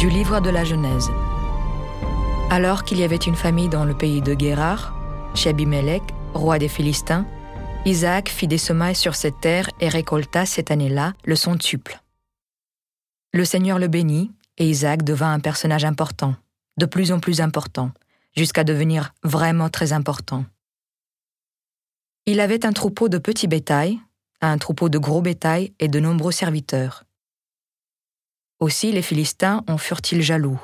Histoire de la Genèse. Alors qu'il y avait une famille dans le pays de Guérard, chez Abimelech, roi des Philistins, Isaac fit des semailles sur cette terre et récolta cette année-là le centuple. Le Seigneur le bénit, et Isaac devint un personnage important, de plus en plus important, jusqu'à devenir vraiment très important. Il avait un troupeau de petits bétail, un troupeau de gros bétail et de nombreux serviteurs. Aussi les Philistins en furent-ils jaloux.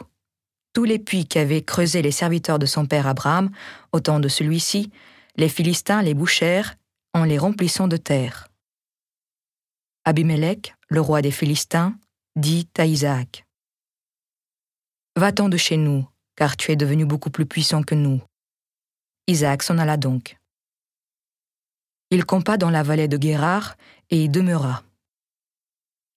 Tous les puits qu'avaient creusés les serviteurs de son père Abraham, au temps de celui-ci, les Philistins les bouchèrent en les remplissant de terre. Abimelech, le roi des Philistins, dit à Isaac Va-t'en de chez nous, car tu es devenu beaucoup plus puissant que nous. Isaac s'en alla donc. Il campa dans la vallée de Guérard et y demeura.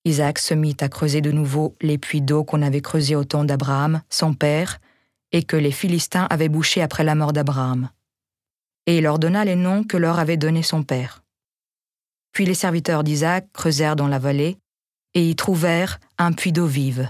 Isaac se mit à creuser de nouveau les puits d'eau qu'on avait creusés au temps d'Abraham, son père, et que les Philistins avaient bouchés après la mort d'Abraham. Et il leur donna les noms que leur avait donnés son père. Puis les serviteurs d'Isaac creusèrent dans la vallée, et y trouvèrent un puits d'eau vive.